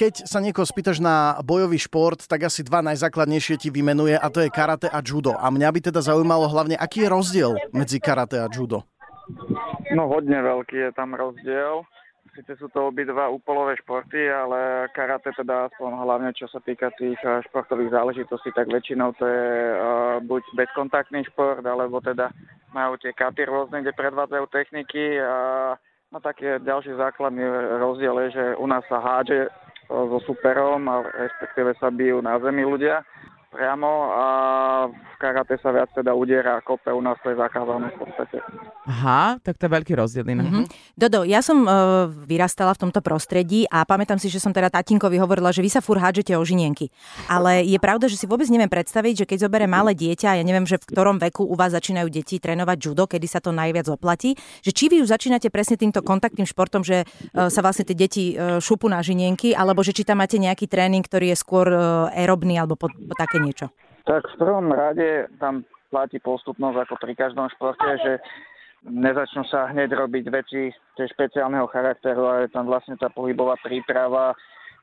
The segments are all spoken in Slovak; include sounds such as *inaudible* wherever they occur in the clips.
keď sa niekoho spýtaš na bojový šport, tak asi dva najzákladnejšie ti vymenuje a to je karate a judo. A mňa by teda zaujímalo hlavne, aký je rozdiel medzi karate a judo. No hodne veľký je tam rozdiel. Sice sú to obidva úpolové športy, ale karate teda aspoň hlavne čo sa týka tých eh, športových záležitostí, tak väčšinou to je uh, buď bezkontaktný šport, alebo teda majú tie katy rôzne, kde predvádzajú techniky a no taký ďalší základný rozdiel je, že u nás sa hádže so superom, a respektíve sa bijú na zemi ľudia priamo a v karate sa viac teda udiera a kope, u nás to je zakázané v podstate. Aha, tak to je veľký rozdiel. Mm-hmm. Dodo, ja som uh, vyrastala v tomto prostredí a pamätám si, že som teda tatínkovi hovorila, že vy sa fur hádžete o žinienky. Ale je pravda, že si vôbec neviem predstaviť, že keď zoberie malé dieťa, ja neviem, že v ktorom veku u vás začínajú deti trénovať judo, kedy sa to najviac oplatí, že či vy už začínate presne týmto kontaktným športom, že uh, sa vlastne tie deti uh, šupu na žinienky, alebo že či tam máte nejaký tréning, ktorý je skôr uh, aerobný alebo po, po také niečo? Tak v prvom rade tam platí postupnosť ako pri každom športe, že nezačnú sa hneď robiť veci špeciálneho charakteru, ale tam vlastne tá pohybová príprava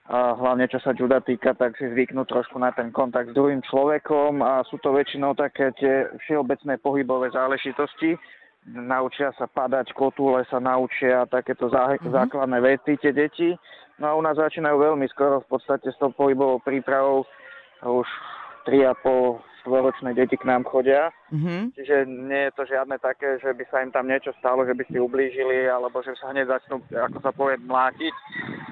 a hlavne čo sa juda týka, tak si zvyknú trošku na ten kontakt s druhým človekom a sú to väčšinou také tie všeobecné pohybové záležitosti. Naučia sa padať, kotúle sa naučia takéto zá- mm-hmm. základné veci tie deti. No a u nás začínajú veľmi skoro v podstate s tou pohybovou prípravou už 3,5 štvoročné deti k nám chodia. Mm-hmm. Čiže nie je to žiadne také, že by sa im tam niečo stalo, že by si ublížili, alebo že sa hneď začnú, ako sa povie, mlátiť,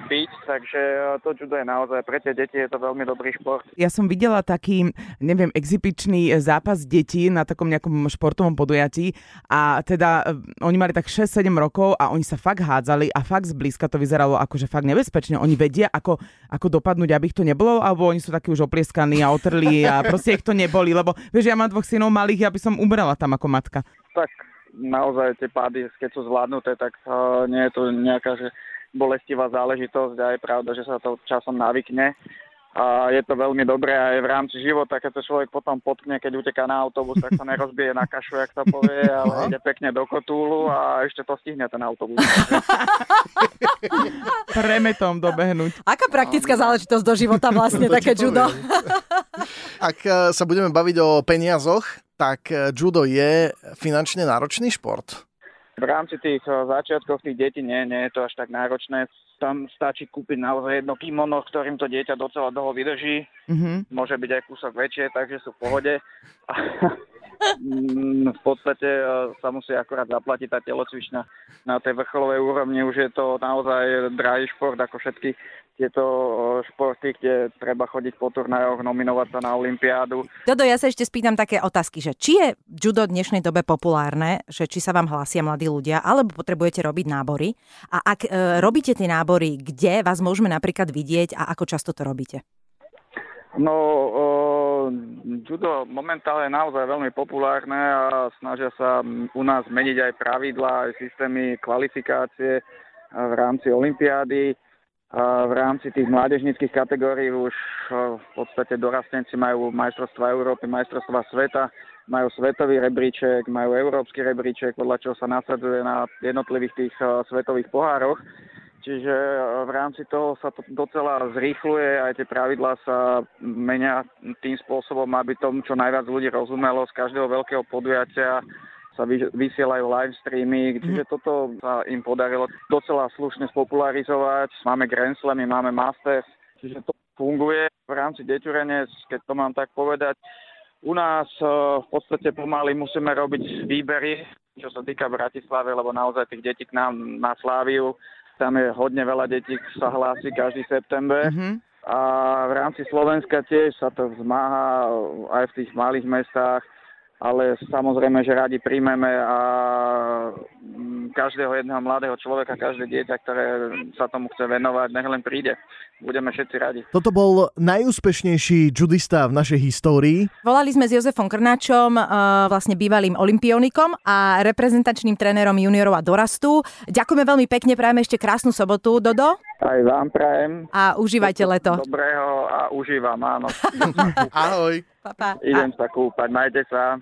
byť. Takže e, to judo je naozaj, pre tie deti je to veľmi dobrý šport. Ja som videla taký, neviem, exibičný zápas detí na takom nejakom športovom podujatí a teda e, oni mali tak 6-7 rokov a oni sa fakt hádzali a fakt zblízka to vyzeralo akože fakt nebezpečne. Oni vedia, ako, ako dopadnúť, aby ich to nebolo, alebo oni sú takí už oplieskaní a otrli a *laughs* proste ich to neboli, lebo vieš, ja mám dvoch synov malých, ja by som ubrala tam ako matka. Tak naozaj tie pády, keď sú zvládnuté, tak uh, nie je to nejaká že bolestivá záležitosť a je pravda, že sa to časom navykne a je to veľmi dobré aj v rámci života, keď sa človek potom potkne, keď uteká na autobus, tak sa nerozbije na kašu, jak sa povie, ale ide pekne do kotúlu a ešte to stihne ten autobus. *laughs* Premetom dobehnúť. Aká praktická záležitosť do života vlastne *laughs* také judo? Ak e, sa budeme baviť o peniazoch, tak e, judo je finančne náročný šport. V rámci tých eh, začiatkov tých detí nie, nie je to až tak náročné. Tam stačí kúpiť naozaj jedno kimono, ktorým to dieťa docela dlho vydrží. Mm-hmm. Môže byť aj kúsok väčšie, takže sú v pohode. Mm, v podstate e, sa musí akorát zaplatiť tá telocvičňa na tej vrcholovej úrovni. Už je to naozaj drahý šport ako všetky tieto e, športy, kde treba chodiť po turnajoch, nominovať sa na Olympiádu. Dodo, ja sa ešte spýtam také otázky, že či je judo v dnešnej dobe populárne, že či sa vám hlásia mladí ľudia, alebo potrebujete robiť nábory. A ak e, robíte tie nábory, kde vás môžeme napríklad vidieť a ako často to robíte? No, uh, judo momentálne je naozaj veľmi populárne a snažia sa u nás meniť aj pravidlá, aj systémy kvalifikácie v rámci Olympiády. V rámci tých mládežnických kategórií už v podstate dorastenci majú majstrovstva Európy, majstrovstva sveta, majú svetový rebríček, majú európsky rebríček, podľa čoho sa nasadzuje na jednotlivých tých svetových pohároch. Čiže e, v rámci toho sa to docela zrýchluje, aj tie pravidlá sa menia tým spôsobom, aby tomu čo najviac ľudí rozumelo z každého veľkého podujatia sa vysielajú live streamy, čiže mhm. toto sa im podarilo docela slušne spopularizovať. Máme Grand Slamy, máme Masters, čiže to funguje. V rámci deťurenec, keď to mám tak povedať, u nás e, v podstate pomaly musíme robiť výbery, čo sa týka Bratislavy, lebo naozaj tých detí k nám na Sláviu tam je hodne veľa detí, sa hlási každý september. Mm-hmm. A v rámci Slovenska tiež sa to vzmáha aj v tých malých mestách ale samozrejme, že radi príjmeme a každého jedného mladého človeka, každé dieťa, ktoré sa tomu chce venovať, nech len príde. Budeme všetci radi. Toto bol najúspešnejší judista v našej histórii. Volali sme s Jozefom Krnáčom, vlastne bývalým olimpionikom a reprezentačným trénerom juniorov a dorastu. Ďakujeme veľmi pekne, prajeme ešte krásnu sobotu, Dodo. Aj vám prajem. A užívajte leto. Dobrého a užívam, áno. *laughs* Ahoj. Pa, pa. Idem sa kúpať, majte sa.